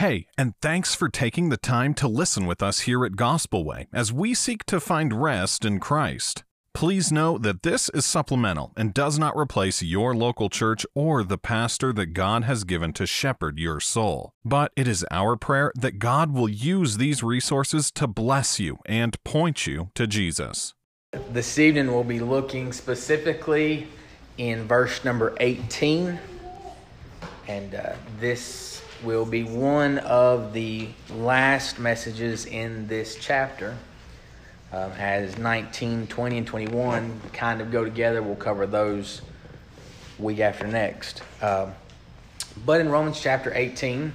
Hey, and thanks for taking the time to listen with us here at Gospel Way as we seek to find rest in Christ. Please know that this is supplemental and does not replace your local church or the pastor that God has given to shepherd your soul. But it is our prayer that God will use these resources to bless you and point you to Jesus. This evening we'll be looking specifically in verse number 18. And uh, this will be one of the last messages in this chapter. Um, as 19, 20, and 21 kind of go together, we'll cover those week after next. Um, but in Romans chapter 18,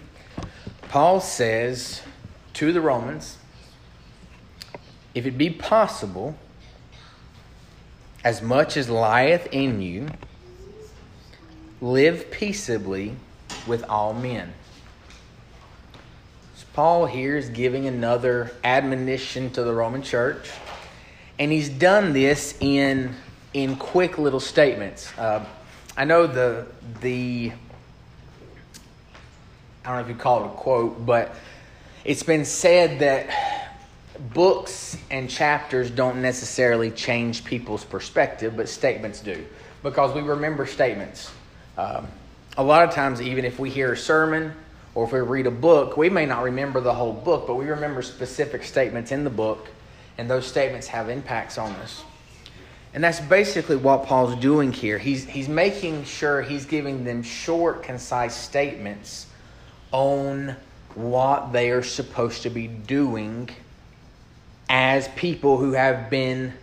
Paul says to the Romans, If it be possible, as much as lieth in you, live peaceably with all men. Paul here is giving another admonition to the Roman church, and he's done this in in quick little statements. Uh, I know the the I don't know if you call it a quote, but it's been said that books and chapters don't necessarily change people's perspective, but statements do because we remember statements. Um, a lot of times, even if we hear a sermon or if we read a book, we may not remember the whole book, but we remember specific statements in the book, and those statements have impacts on us. And that's basically what Paul's doing here. He's, he's making sure he's giving them short, concise statements on what they are supposed to be doing as people who have been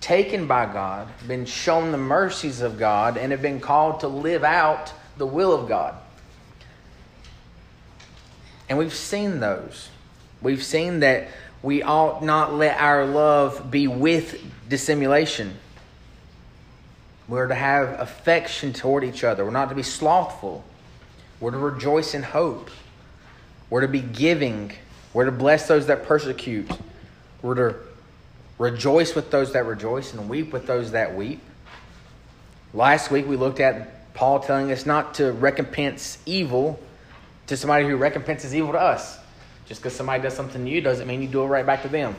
taken by God, been shown the mercies of God, and have been called to live out the will of God. And we've seen those. We've seen that we ought not let our love be with dissimulation. We're to have affection toward each other. We're not to be slothful. We're to rejoice in hope. We're to be giving. We're to bless those that persecute. We're to rejoice with those that rejoice and weep with those that weep. Last week we looked at Paul telling us not to recompense evil to somebody who recompenses evil to us. Just because somebody does something to you doesn't mean you do it right back to them.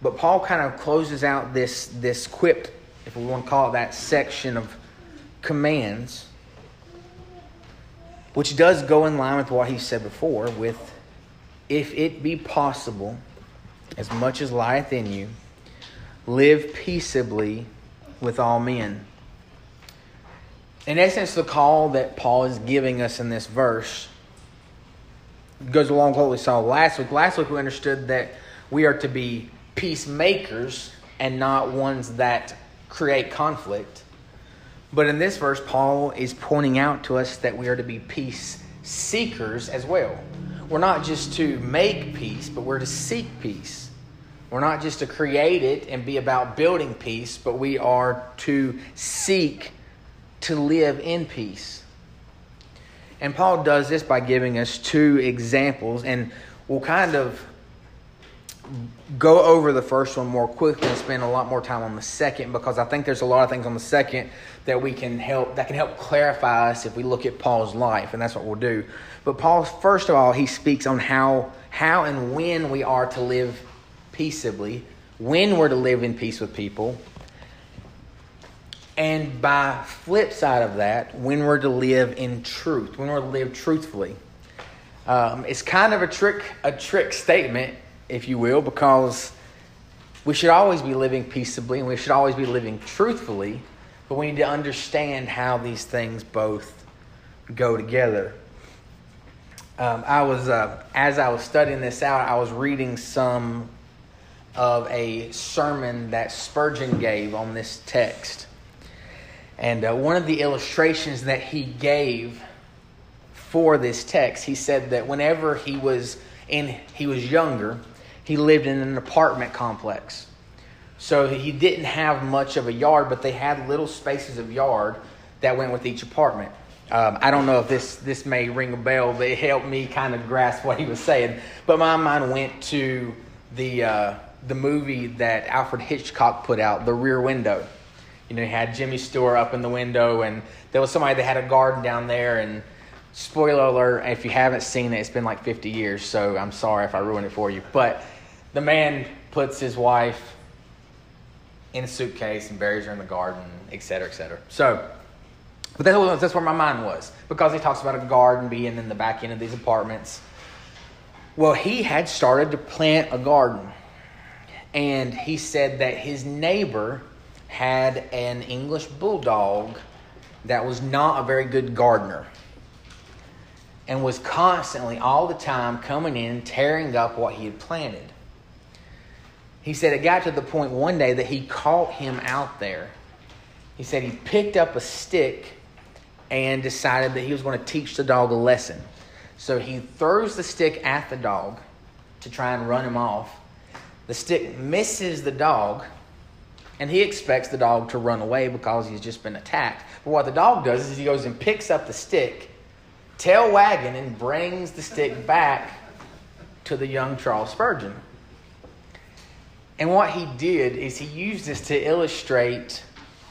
But Paul kind of closes out this, this quip, if we want to call it that, section of commands, which does go in line with what he said before with, if it be possible, as much as lieth in you, live peaceably with all men. In essence, the call that Paul is giving us in this verse goes along with what we saw last week. Last week, we understood that we are to be peacemakers and not ones that create conflict. But in this verse, Paul is pointing out to us that we are to be peace seekers as well. We're not just to make peace, but we're to seek peace. We're not just to create it and be about building peace, but we are to seek to live in peace. And Paul does this by giving us two examples, and we'll kind of go over the first one more quickly and spend a lot more time on the second because I think there's a lot of things on the second that we can help that can help clarify us if we look at Paul's life, and that's what we'll do. But Paul, first of all, he speaks on how how and when we are to live peaceably, when we're to live in peace with people, and by flip side of that, when we're to live in truth, when we're to live truthfully. Um, it's kind of a trick, a trick statement, if you will, because we should always be living peaceably and we should always be living truthfully, but we need to understand how these things both go together. Um, I was, uh, as I was studying this out, I was reading some of a sermon that Spurgeon gave on this text. And uh, one of the illustrations that he gave for this text, he said that whenever he was in he was younger, he lived in an apartment complex. So he didn't have much of a yard, but they had little spaces of yard that went with each apartment. Um, I don't know if this this may ring a bell, but it helped me kind of grasp what he was saying. But my mind went to the uh, the movie that Alfred Hitchcock put out, The Rear Window you know, he had Jimmy Stewart up in the window, and there was somebody that had a garden down there, and spoiler alert, if you haven't seen it, it's been like 50 years, so I'm sorry if I ruined it for you. But the man puts his wife in a suitcase and buries her in the garden, et cetera, et cetera. So, but that, was, that's where my mind was because he talks about a garden being in the back end of these apartments. Well, he had started to plant a garden, and he said that his neighbor had an English bulldog that was not a very good gardener and was constantly, all the time, coming in, tearing up what he had planted. He said it got to the point one day that he caught him out there. He said he picked up a stick and decided that he was going to teach the dog a lesson. So he throws the stick at the dog to try and run him off. The stick misses the dog, and he expects the dog to run away because he's just been attacked. But what the dog does is he goes and picks up the stick tail wagging and brings the stick back to the young Charles Spurgeon. And what he did is he used this to illustrate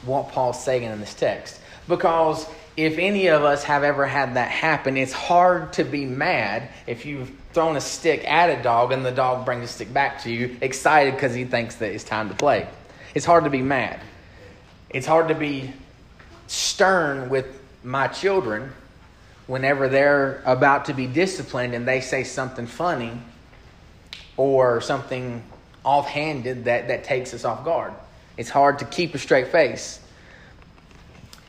what Paul's saying in this text. Because if any of us have ever had that happen, it's hard to be mad if you've thrown a stick at a dog and the dog brings the stick back to you, excited because he thinks that it's time to play. It's hard to be mad. It's hard to be stern with my children whenever they're about to be disciplined and they say something funny or something offhanded that, that takes us off guard. It's hard to keep a straight face.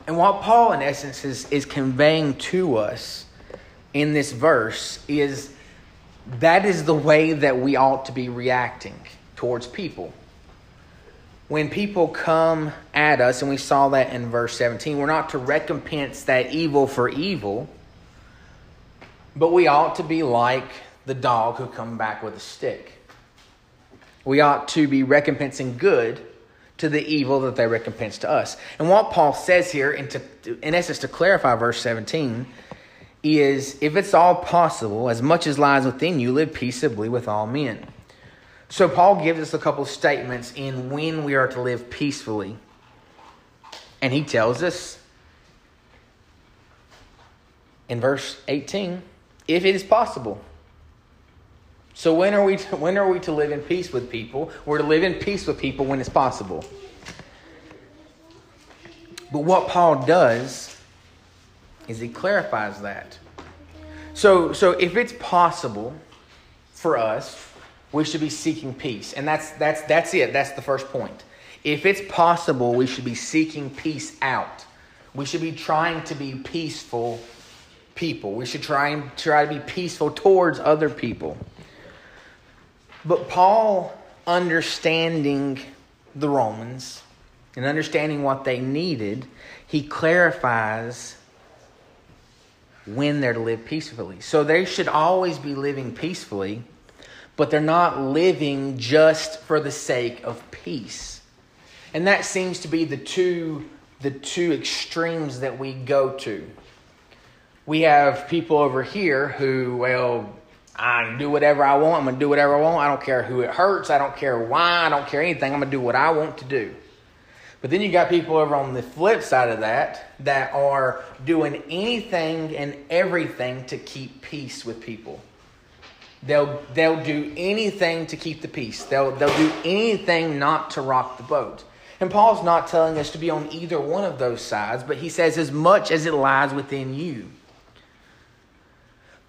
And what Paul, in essence, is, is conveying to us in this verse is that is the way that we ought to be reacting towards people. When people come at us, and we saw that in verse 17, we're not to recompense that evil for evil but we ought to be like the dog who come back with a stick. We ought to be recompensing good to the evil that they recompense to us. And what Paul says here, in, to, in essence, to clarify verse 17, is if it's all possible, as much as lies within you, live peaceably with all men. So Paul gives us a couple of statements in when we are to live peacefully. And he tells us in verse 18 if it is possible. So when are we to, when are we to live in peace with people? We're to live in peace with people when it's possible. But what Paul does is he clarifies that. So so if it's possible for us, we should be seeking peace. And that's that's that's it. That's the first point. If it's possible, we should be seeking peace out. We should be trying to be peaceful people. We should try and try to be peaceful towards other people. But Paul, understanding the Romans and understanding what they needed, he clarifies when they're to live peacefully. So they should always be living peacefully, but they're not living just for the sake of peace. And that seems to be the two the two extremes that we go to we have people over here who, well, I do whatever I want. I'm going to do whatever I want. I don't care who it hurts. I don't care why. I don't care anything. I'm going to do what I want to do. But then you got people over on the flip side of that that are doing anything and everything to keep peace with people. They'll, they'll do anything to keep the peace. They'll, they'll do anything not to rock the boat. And Paul's not telling us to be on either one of those sides, but he says, as much as it lies within you.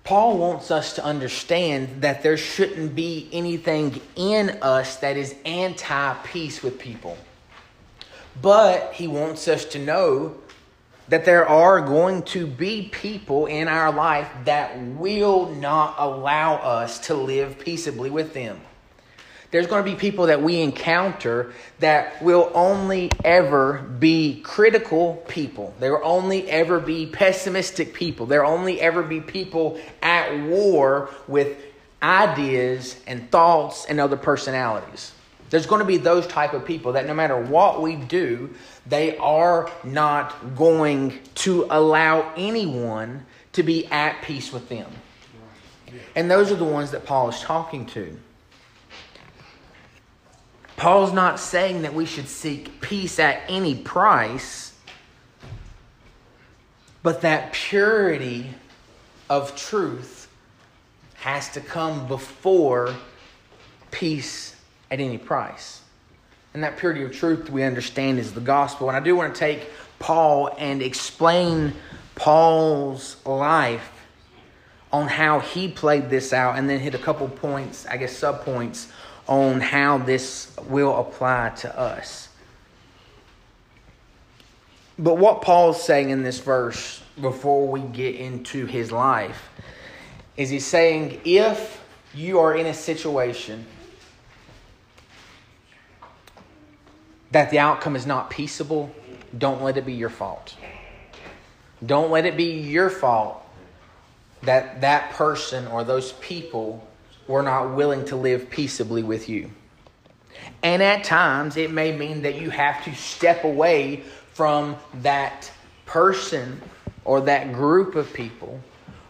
Paul wants us to understand that there shouldn't be anything in us that is anti peace with people. But he wants us to know that there are going to be people in our life that will not allow us to live peaceably with them. There's going to be people that we encounter that will only ever be critical people. There will only ever be pessimistic people. There will only ever be people at war with ideas and thoughts and other personalities. There's going to be those type of people that no matter what we do, they are not going to allow anyone to be at peace with them. And those are the ones that Paul is talking to. Paul's not saying that we should seek peace at any price, but that purity of truth has to come before peace at any price. And that purity of truth we understand is the gospel. And I do want to take Paul and explain Paul's life on how he played this out and then hit a couple points, I guess subpoints, on how this will apply to us. But what Paul's saying in this verse before we get into his life is he's saying if you are in a situation that the outcome is not peaceable, don't let it be your fault. Don't let it be your fault that that person or those people were not willing to live peaceably with you. And at times, it may mean that you have to step away from that person or that group of people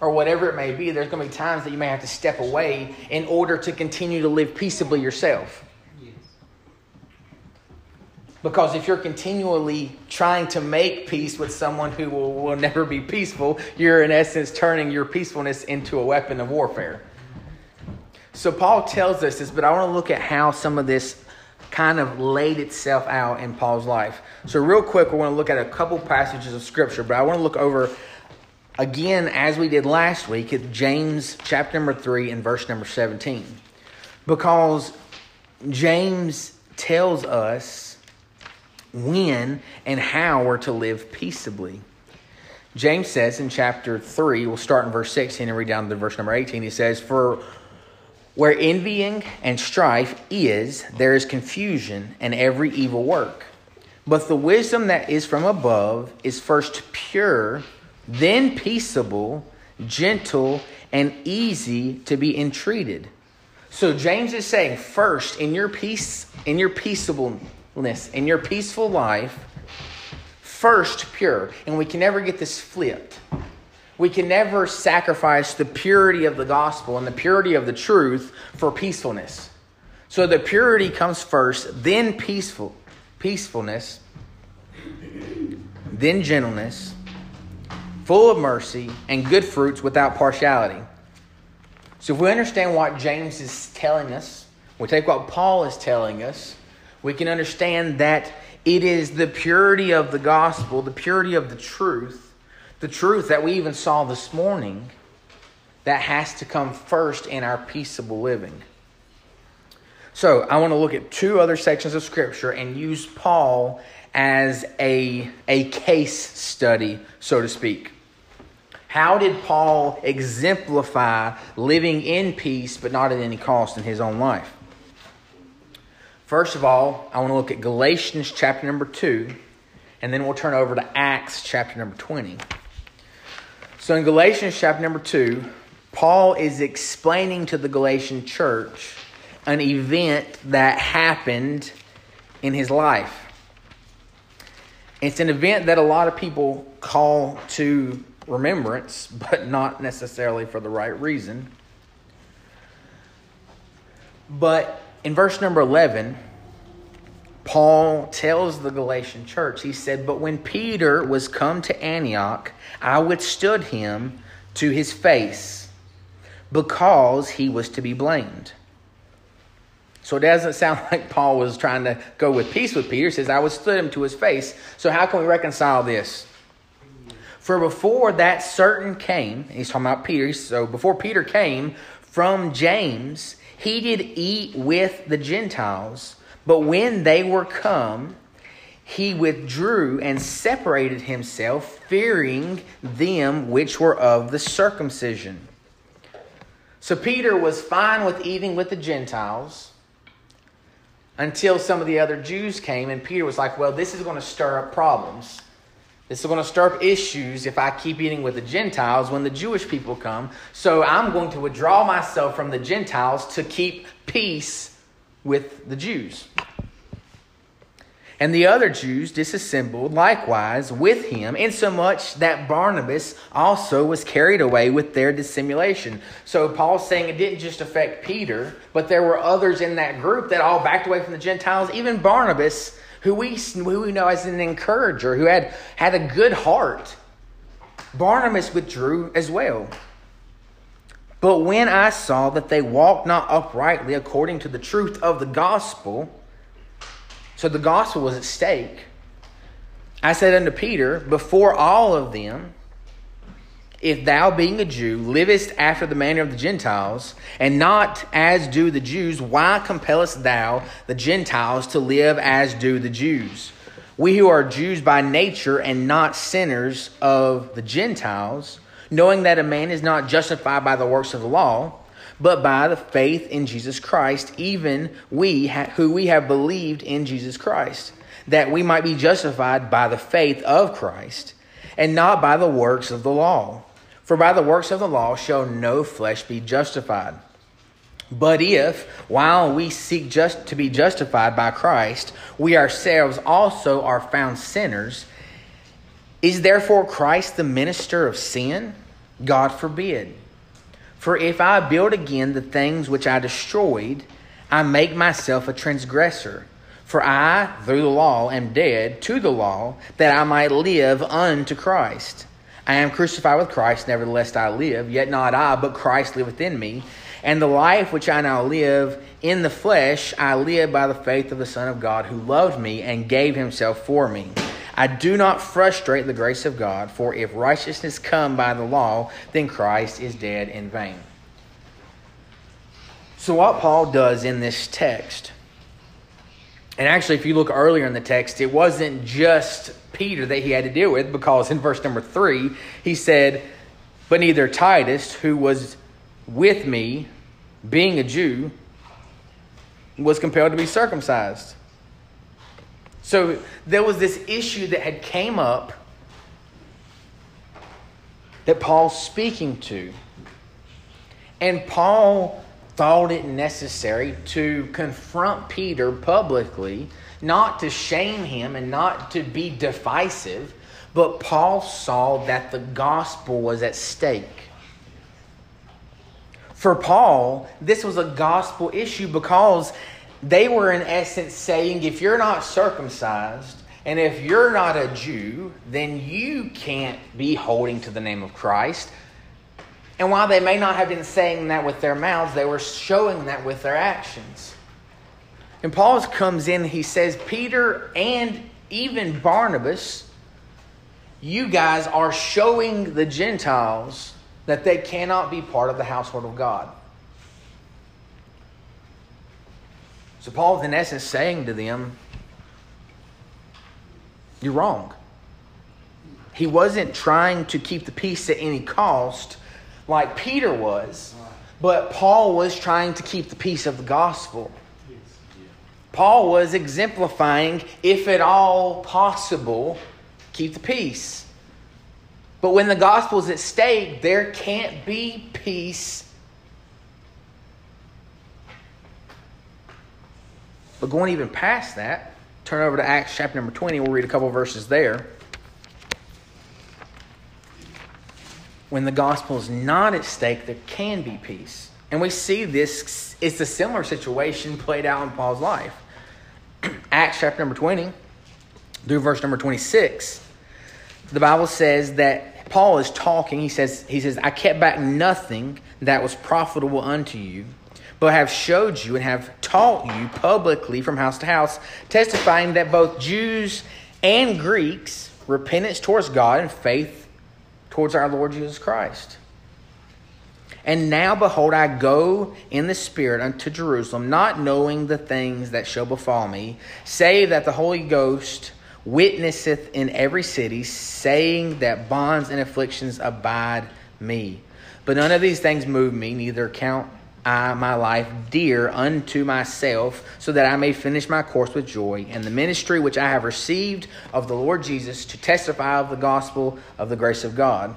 or whatever it may be. There's going to be times that you may have to step away in order to continue to live peaceably yourself. Because if you're continually trying to make peace with someone who will, will never be peaceful, you're in essence turning your peacefulness into a weapon of warfare. So Paul tells us this, but I want to look at how some of this kind of laid itself out in Paul's life. So, real quick, we want to look at a couple passages of Scripture, but I want to look over again, as we did last week, at James chapter number 3 and verse number 17. Because James tells us when and how we're to live peaceably. James says in chapter 3, we'll start in verse 16 and read down to verse number 18. He says, For where envying and strife is, there is confusion and every evil work. But the wisdom that is from above is first pure, then peaceable, gentle, and easy to be entreated. So James is saying, first, in your peace, in your peaceableness, in your peaceful life, first pure. And we can never get this flipped. We can never sacrifice the purity of the gospel and the purity of the truth for peacefulness. So the purity comes first, then peaceful, peacefulness, then gentleness, full of mercy and good fruits without partiality. So if we understand what James is telling us, we take what Paul is telling us, we can understand that it is the purity of the gospel, the purity of the truth the truth that we even saw this morning that has to come first in our peaceable living. So, I want to look at two other sections of Scripture and use Paul as a, a case study, so to speak. How did Paul exemplify living in peace but not at any cost in his own life? First of all, I want to look at Galatians chapter number 2, and then we'll turn over to Acts chapter number 20. So in Galatians chapter number 2, Paul is explaining to the Galatian church an event that happened in his life. It's an event that a lot of people call to remembrance, but not necessarily for the right reason. But in verse number 11, Paul tells the Galatian church, he said, But when Peter was come to Antioch, I withstood him to his face because he was to be blamed. So it doesn't sound like Paul was trying to go with peace with Peter. He says, I withstood him to his face. So how can we reconcile this? For before that certain came, he's talking about Peter, so before Peter came from James, he did eat with the Gentiles but when they were come, he withdrew and separated himself, fearing them which were of the circumcision. So Peter was fine with eating with the Gentiles until some of the other Jews came, and Peter was like, Well, this is going to stir up problems. This is going to stir up issues if I keep eating with the Gentiles when the Jewish people come. So I'm going to withdraw myself from the Gentiles to keep peace with the Jews. And the other Jews disassembled likewise with him, insomuch that Barnabas also was carried away with their dissimulation. So Paul's saying it didn't just affect Peter, but there were others in that group that all backed away from the Gentiles, even Barnabas, who we, who we know as an encourager, who had, had a good heart. Barnabas withdrew as well. But when I saw that they walked not uprightly according to the truth of the gospel, so the gospel was at stake, I said unto Peter, before all of them, if thou, being a Jew, livest after the manner of the Gentiles, and not as do the Jews, why compellest thou the Gentiles to live as do the Jews? We who are Jews by nature and not sinners of the Gentiles, knowing that a man is not justified by the works of the law, but by the faith in Jesus Christ, even we who we have believed in Jesus Christ, that we might be justified by the faith of Christ, and not by the works of the law. For by the works of the law shall no flesh be justified. But if, while we seek just to be justified by Christ, we ourselves also are found sinners, is therefore Christ the minister of sin? God forbid. For if I build again the things which I destroyed, I make myself a transgressor. For I, through the law, am dead to the law, that I might live unto Christ. I am crucified with Christ, nevertheless I live, yet not I, but Christ liveth in me. And the life which I now live in the flesh, I live by the faith of the Son of God, who loved me and gave himself for me. I do not frustrate the grace of God, for if righteousness come by the law, then Christ is dead in vain. So, what Paul does in this text, and actually, if you look earlier in the text, it wasn't just Peter that he had to deal with because in verse number three, he said, But neither Titus, who was with me, being a Jew, was compelled to be circumcised. So there was this issue that had came up that Paul's speaking to. And Paul thought it necessary to confront Peter publicly not to shame him and not to be divisive, but Paul saw that the gospel was at stake. For Paul, this was a gospel issue because they were, in essence, saying if you're not circumcised and if you're not a Jew, then you can't be holding to the name of Christ. And while they may not have been saying that with their mouths, they were showing that with their actions. And Paul comes in, he says, Peter and even Barnabas, you guys are showing the Gentiles that they cannot be part of the household of God. So Paul's in essence saying to them, You're wrong. He wasn't trying to keep the peace at any cost like Peter was, but Paul was trying to keep the peace of the gospel. Paul was exemplifying, if at all possible, keep the peace. But when the gospel is at stake, there can't be peace. But going even past that, turn over to Acts chapter number 20. We'll read a couple verses there. When the gospel is not at stake, there can be peace. And we see this, it's a similar situation played out in Paul's life. Acts chapter number 20, through verse number 26, the Bible says that Paul is talking. He says, he says, I kept back nothing that was profitable unto you, but have showed you and have taught you publicly from house to house, testifying that both Jews and Greeks repentance towards God and faith towards our Lord Jesus Christ. And now, behold, I go in the Spirit unto Jerusalem, not knowing the things that shall befall me, save that the Holy Ghost witnesseth in every city, saying that bonds and afflictions abide me. But none of these things move me, neither count I my life dear unto myself, so that I may finish my course with joy, and the ministry which I have received of the Lord Jesus to testify of the gospel of the grace of God.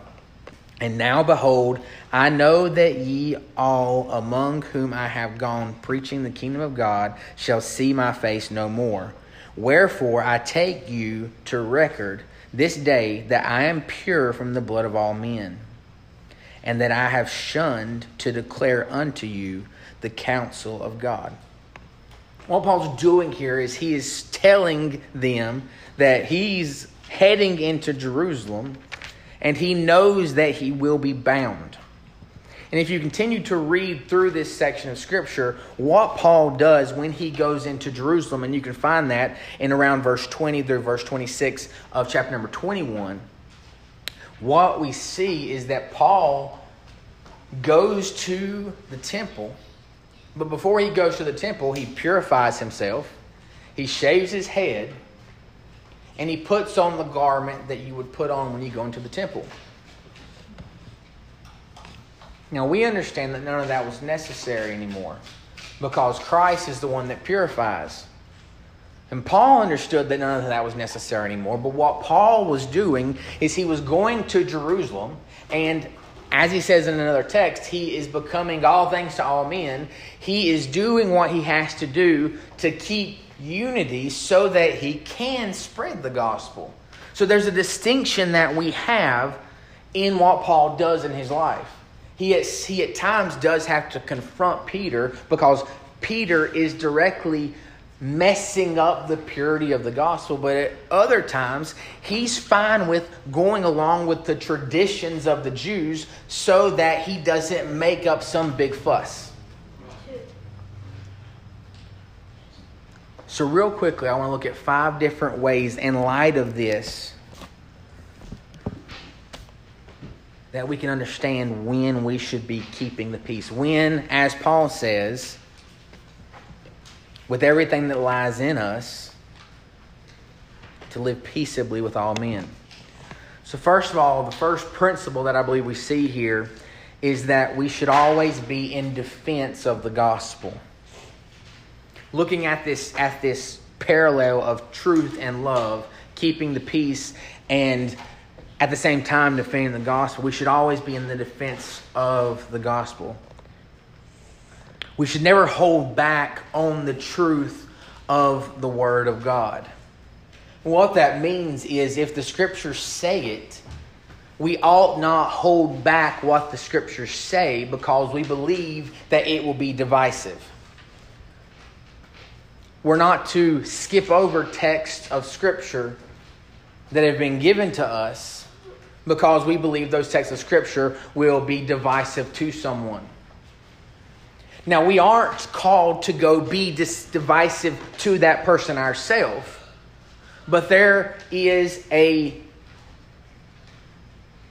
And now, behold, I know that ye all among whom I have gone preaching the kingdom of God shall see my face no more. Wherefore I take you to record this day that I am pure from the blood of all men, and that I have shunned to declare unto you the counsel of God. What Paul's doing here is he is telling them that he's heading into Jerusalem and he knows that he will be bound. And if you continue to read through this section of Scripture, what Paul does when he goes into Jerusalem, and you can find that in around verse 20 through verse 26 of chapter number 21, what we see is that Paul goes to the temple, but before he goes to the temple, he purifies himself, he shaves his head, and he puts on the garment that you would put on when you go into the temple. Now, we understand that none of that was necessary anymore because Christ is the one that purifies. And Paul understood that none of that was necessary anymore. But what Paul was doing is he was going to Jerusalem, and as he says in another text, he is becoming all things to all men. He is doing what he has to do to keep unity so that he can spread the gospel. So there's a distinction that we have in what Paul does in his life. He at, he at times does have to confront Peter because Peter is directly messing up the purity of the gospel, but at other times he's fine with going along with the traditions of the Jews so that he doesn't make up some big fuss. So, real quickly, I want to look at five different ways in light of this that we can understand when we should be keeping the peace. When, as Paul says, with everything that lies in us, to live peaceably with all men. So, first of all, the first principle that I believe we see here is that we should always be in defense of the gospel. Looking at this at this parallel of truth and love, keeping the peace and at the same time defending the gospel. We should always be in the defense of the gospel. We should never hold back on the truth of the Word of God. What that means is if the Scriptures say it, we ought not hold back what the Scriptures say because we believe that it will be divisive. We're not to skip over texts of Scripture that have been given to us because we believe those texts of Scripture will be divisive to someone. Now, we aren't called to go be divisive to that person ourselves, but there is a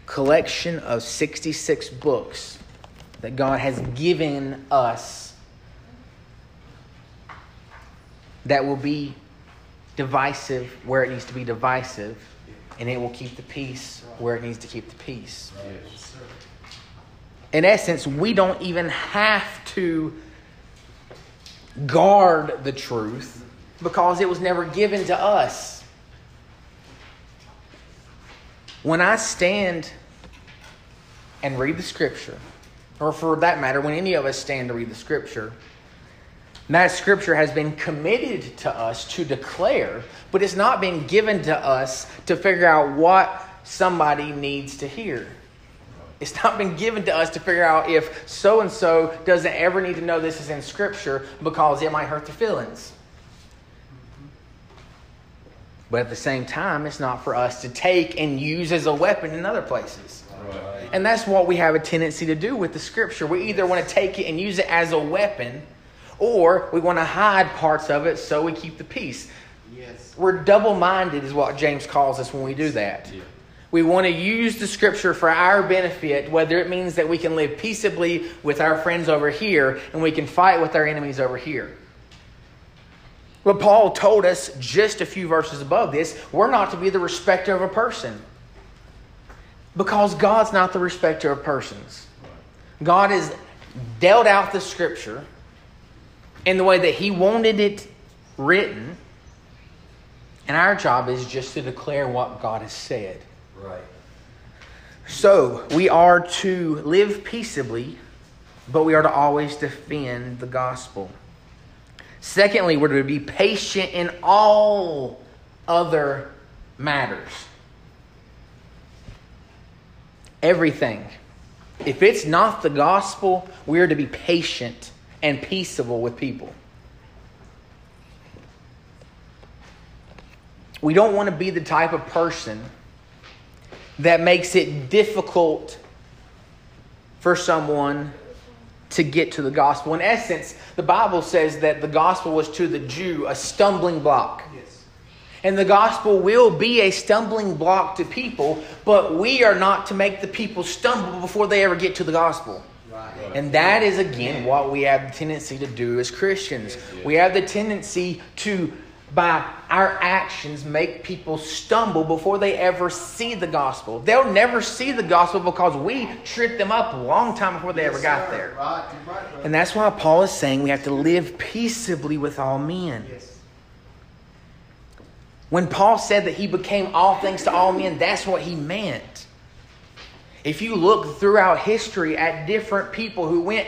collection of 66 books that God has given us that will be divisive where it needs to be divisive and it will keep the peace where it needs to keep the peace. In essence, we don't even have to guard the truth because it was never given to us. When I stand and read the scripture, or for that matter, when any of us stand to read the scripture, that scripture has been committed to us to declare, but it's not been given to us to figure out what somebody needs to hear. It's not been given to us to figure out if so and so doesn't ever need to know this is in Scripture because it might hurt their feelings. But at the same time, it's not for us to take and use as a weapon in other places. Right. And that's what we have a tendency to do with the Scripture. We either want to take it and use it as a weapon or we want to hide parts of it so we keep the peace. Yes. We're double minded, is what James calls us when we do that. Yeah. We want to use the scripture for our benefit, whether it means that we can live peaceably with our friends over here and we can fight with our enemies over here. But Paul told us just a few verses above this we're not to be the respecter of a person because God's not the respecter of persons. God has dealt out the scripture in the way that He wanted it written. And our job is just to declare what God has said. Right. So we are to live peaceably, but we are to always defend the gospel. Secondly, we're to be patient in all other matters. Everything. If it's not the gospel, we are to be patient and peaceable with people. We don't want to be the type of person that makes it difficult for someone to get to the gospel. In essence, the Bible says that the gospel was to the Jew a stumbling block. Yes. And the gospel will be a stumbling block to people, but we are not to make the people stumble before they ever get to the gospel. Right. And that is, again, what we have the tendency to do as Christians. We have the tendency to by our actions make people stumble before they ever see the gospel. They'll never see the gospel because we tripped them up a long time before they yes, ever got sir. there. Right. Right, and that's why Paul is saying we have to live peaceably with all men. Yes. When Paul said that he became all things to all men, that's what he meant. If you look throughout history at different people who went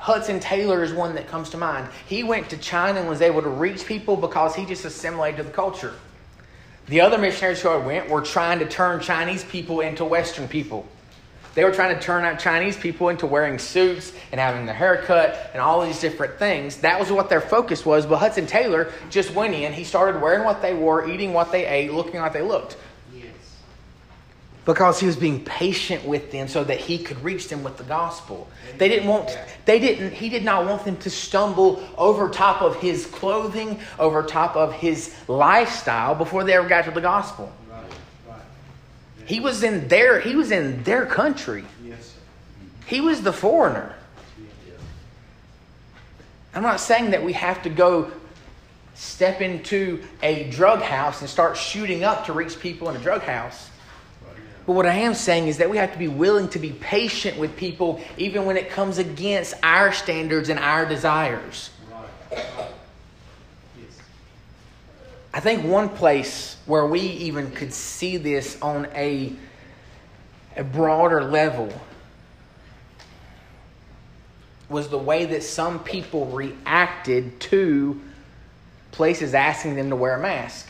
Hudson Taylor is one that comes to mind. He went to China and was able to reach people because he just assimilated to the culture. The other missionaries who went were trying to turn Chinese people into Western people. They were trying to turn out Chinese people into wearing suits and having the haircut and all these different things. That was what their focus was. But Hudson Taylor just went in. He started wearing what they wore, eating what they ate, looking like they looked because he was being patient with them so that he could reach them with the gospel. They didn't want they didn't he did not want them to stumble over top of his clothing, over top of his lifestyle before they ever got to the gospel. Right, right. He was in their he was in their country. Yes. He was the foreigner. I'm not saying that we have to go step into a drug house and start shooting up to reach people in a drug house. But what I am saying is that we have to be willing to be patient with people even when it comes against our standards and our desires. I think one place where we even could see this on a, a broader level was the way that some people reacted to places asking them to wear a mask.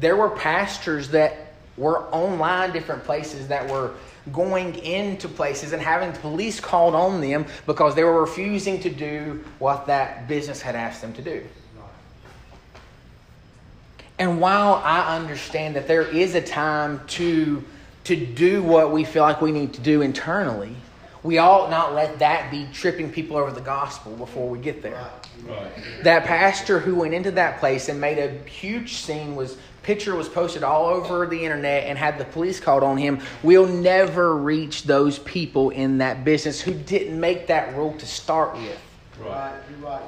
There were pastors that were online different places that were going into places and having police called on them because they were refusing to do what that business had asked them to do. And while I understand that there is a time to, to do what we feel like we need to do internally, we ought not let that be tripping people over the gospel before we get there. Right. That pastor who went into that place and made a huge scene was picture was posted all over the internet and had the police called on him, we'll never reach those people in that business who didn't make that rule to start with. Right, you're right.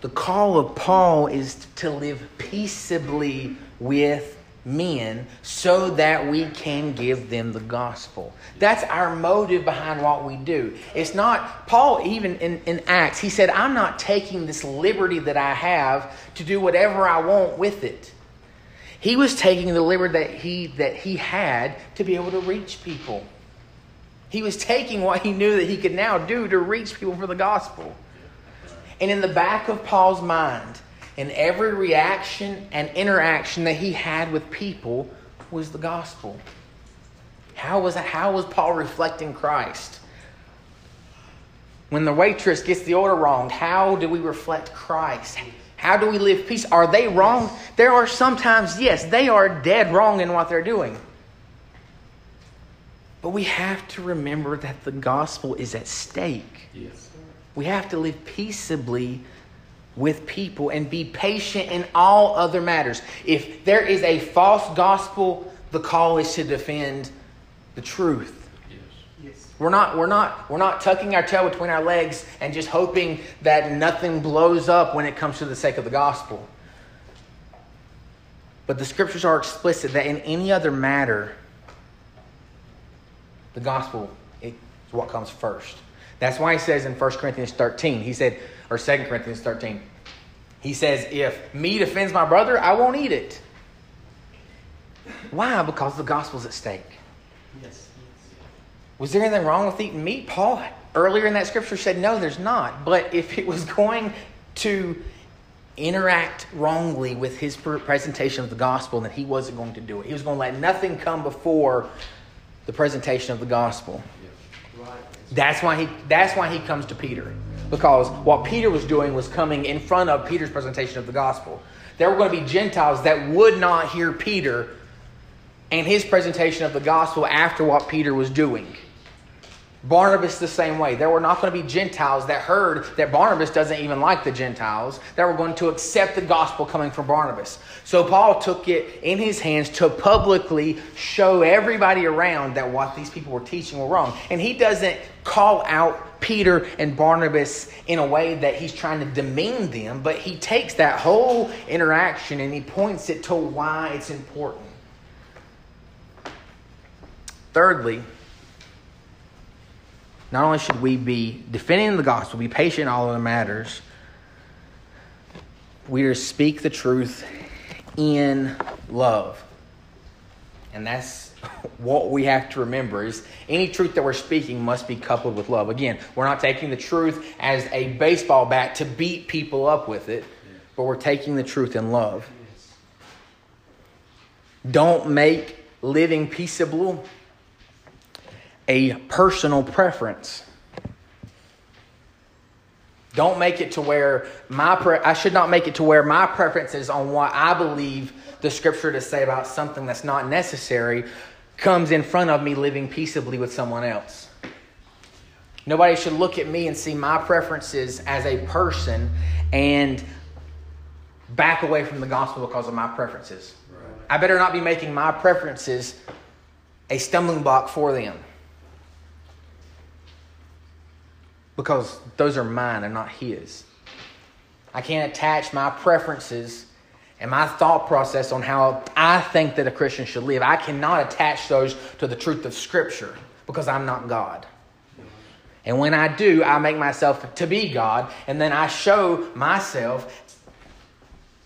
The call of Paul is to live peaceably with men so that we can give them the gospel. That's our motive behind what we do. It's not, Paul, even in, in Acts, he said, I'm not taking this liberty that I have to do whatever I want with it. He was taking the liberty that he, that he had to be able to reach people. He was taking what he knew that he could now do to reach people for the gospel. And in the back of Paul's mind, in every reaction and interaction that he had with people was the gospel. How was, how was Paul reflecting Christ? When the waitress gets the order wrong, how do we reflect Christ? How do we live peace? Are they wrong? There are sometimes, yes, they are dead wrong in what they're doing. But we have to remember that the gospel is at stake. Yes. We have to live peaceably with people and be patient in all other matters. If there is a false gospel, the call is to defend the truth. We're not, we're, not, we're not tucking our tail between our legs and just hoping that nothing blows up when it comes to the sake of the gospel. But the scriptures are explicit that in any other matter, the gospel is what comes first. That's why he says in 1 Corinthians 13, he said, or 2 Corinthians 13, he says, if meat offends my brother, I won't eat it. Why? Because the gospel's at stake. Yes. Was there anything wrong with eating meat? Paul earlier in that scripture said, no, there's not. But if it was going to interact wrongly with his presentation of the gospel, then he wasn't going to do it. He was going to let nothing come before the presentation of the gospel. That's why he that's why he comes to Peter. Because what Peter was doing was coming in front of Peter's presentation of the gospel. There were going to be Gentiles that would not hear Peter and his presentation of the gospel after what Peter was doing. Barnabas the same way. There were not going to be Gentiles that heard that Barnabas doesn't even like the Gentiles that were going to accept the gospel coming from Barnabas. So Paul took it in his hands to publicly show everybody around that what these people were teaching were wrong. And he doesn't call out Peter and Barnabas in a way that he's trying to demean them, but he takes that whole interaction and he points it to why it's important. Thirdly, not only should we be defending the gospel, be patient in all of the matters, we are to speak the truth in love. And that's what we have to remember is any truth that we're speaking must be coupled with love. Again, we're not taking the truth as a baseball bat to beat people up with it, but we're taking the truth in love. Don't make living peaceable a personal preference. Don't make it to where my pre- I should not make it to where my preference is on what I believe the scripture to say about something that's not necessary comes in front of me living peaceably with someone else. Nobody should look at me and see my preferences as a person and back away from the gospel because of my preferences. Right. I better not be making my preferences a stumbling block for them. Because those are mine and not his. I can't attach my preferences and my thought process on how I think that a Christian should live. I cannot attach those to the truth of Scripture because I'm not God. And when I do, I make myself to be God, and then I show myself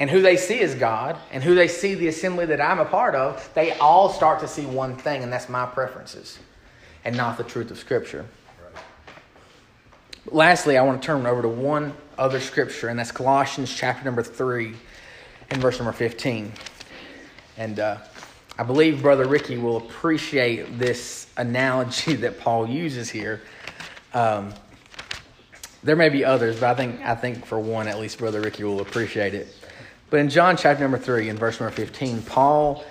and who they see as God and who they see the assembly that I'm a part of, they all start to see one thing, and that's my preferences and not the truth of Scripture. Lastly, I want to turn over to one other scripture, and that's Colossians chapter number 3 and verse number 15. And uh, I believe Brother Ricky will appreciate this analogy that Paul uses here. Um, there may be others, but I think, I think for one, at least Brother Ricky will appreciate it. But in John chapter number 3 and verse number 15, Paul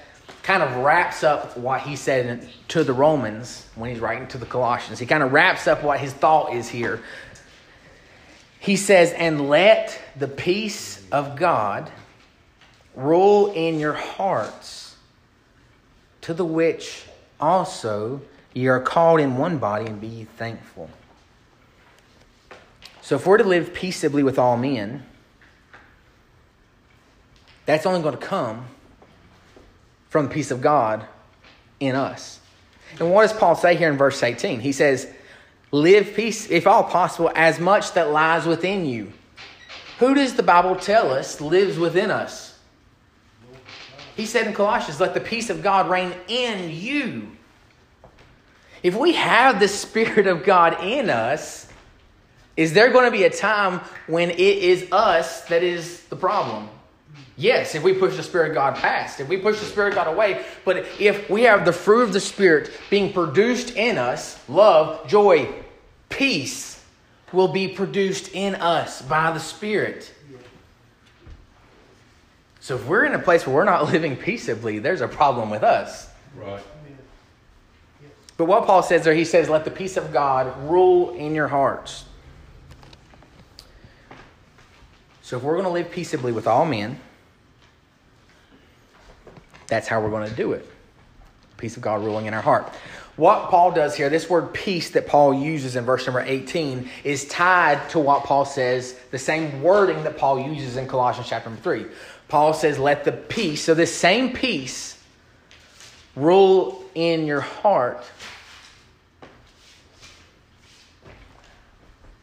kind of wraps up what he said to the Romans when he's writing to the Colossians. He kind of wraps up what his thought is here he says, And let the peace of God rule in your hearts, to the which also ye are called in one body, and be ye thankful. So, if we're to live peaceably with all men, that's only going to come from the peace of God in us. And what does Paul say here in verse 18? He says, Live peace, if all possible, as much that lies within you. Who does the Bible tell us lives within us? He said in Colossians, let the peace of God reign in you. If we have the Spirit of God in us, is there going to be a time when it is us that is the problem? Yes, if we push the Spirit of God past, if we push the Spirit of God away, but if we have the fruit of the Spirit being produced in us love, joy, peace will be produced in us by the Spirit. So if we're in a place where we're not living peaceably, there's a problem with us. Right. But what Paul says there, he says, let the peace of God rule in your hearts. So if we're going to live peaceably with all men, that's how we're going to do it. Peace of God ruling in our heart. What Paul does here, this word peace that Paul uses in verse number 18, is tied to what Paul says, the same wording that Paul uses in Colossians chapter number 3. Paul says, Let the peace, so this same peace, rule in your heart.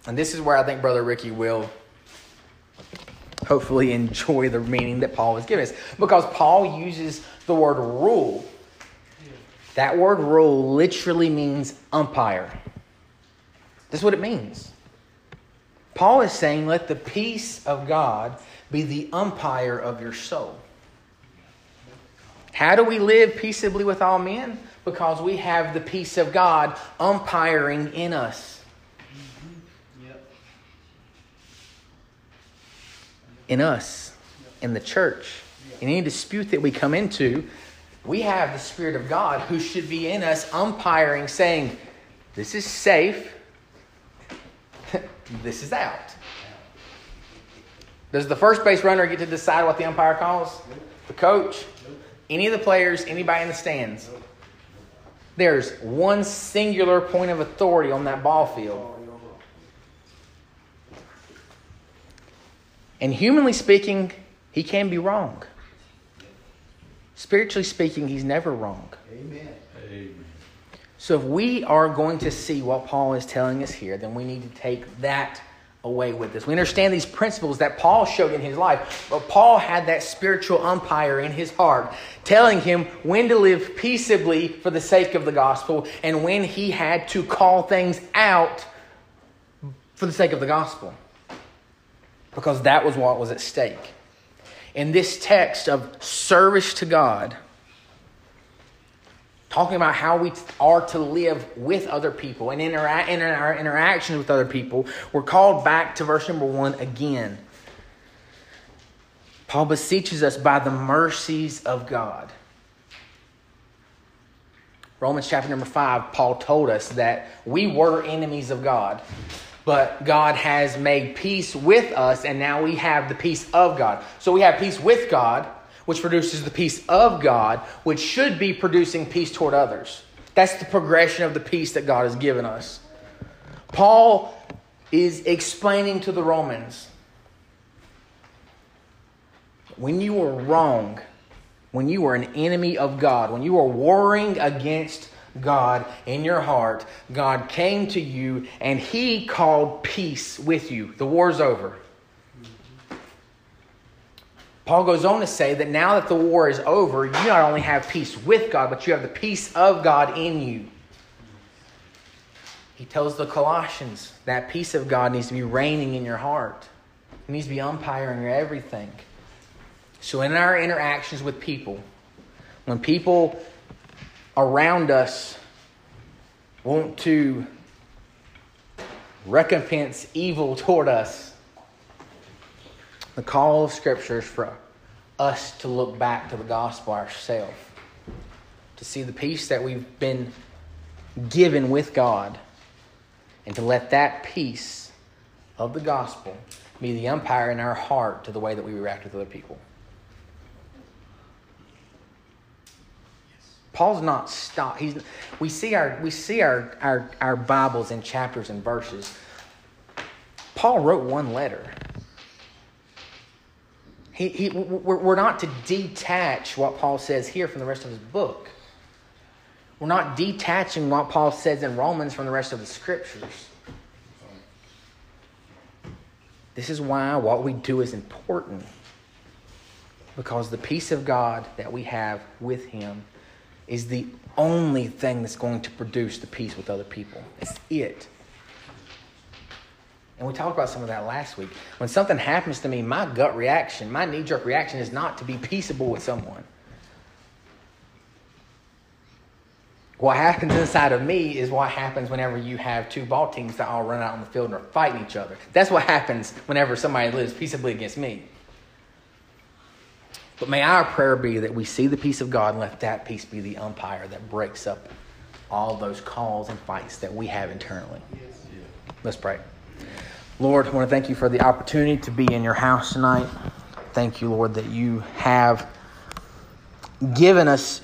And this is where I think Brother Ricky will hopefully enjoy the meaning that Paul has given us. Because Paul uses the word rule. That word rule literally means umpire. That's what it means. Paul is saying, let the peace of God be the umpire of your soul. How do we live peaceably with all men? Because we have the peace of God umpiring in us. In us, in the church. In any dispute that we come into, we have the Spirit of God who should be in us, umpiring, saying, This is safe, this is out. Does the first base runner get to decide what the umpire calls? The coach? Any of the players? Anybody in the stands? There's one singular point of authority on that ball field. And humanly speaking, he can be wrong. Spiritually speaking, he's never wrong. Amen. Amen. So if we are going to see what Paul is telling us here, then we need to take that away with us. We understand these principles that Paul showed in his life, but Paul had that spiritual umpire in his heart telling him when to live peaceably for the sake of the gospel and when he had to call things out for the sake of the gospel. Because that was what was at stake. In this text of service to God, talking about how we are to live with other people and in our interactions with other people, we're called back to verse number one again. Paul beseeches us by the mercies of God. Romans chapter number five, Paul told us that we were enemies of God, but God has made peace with us, and now we have the peace of God. So we have peace with God which produces the peace of God, which should be producing peace toward others. That's the progression of the peace that God has given us. Paul is explaining to the Romans when you were wrong, when you were an enemy of God, when you were warring against God in your heart, God came to you and He called peace with you. The war's over. Paul goes on to say that now that the war is over, you not only have peace with God, but you have the peace of God in you. He tells the Colossians that peace of God needs to be reigning in your heart. It needs to be umpiring your everything. So, in our interactions with people, when people around us want to recompense evil toward us, the call of Scripture is for us to look back to the gospel ourselves, to see the peace that we've been given with God, and to let that peace of the gospel be the umpire in our heart to the way that we react with other people. Paul's not stopped. He's, we see, our, we see our, our, our Bibles in chapters and verses. Paul wrote one letter. He, he, we're not to detach what Paul says here from the rest of his book. We're not detaching what Paul says in Romans from the rest of the scriptures. This is why what we do is important. Because the peace of God that we have with Him is the only thing that's going to produce the peace with other people. It's it. And we talked about some of that last week. When something happens to me, my gut reaction, my knee jerk reaction is not to be peaceable with someone. What happens inside of me is what happens whenever you have two ball teams that all run out on the field and are fighting each other. That's what happens whenever somebody lives peaceably against me. But may our prayer be that we see the peace of God and let that peace be the umpire that breaks up all those calls and fights that we have internally. Let's pray. Lord, I want to thank you for the opportunity to be in your house tonight. Thank you, Lord, that you have given us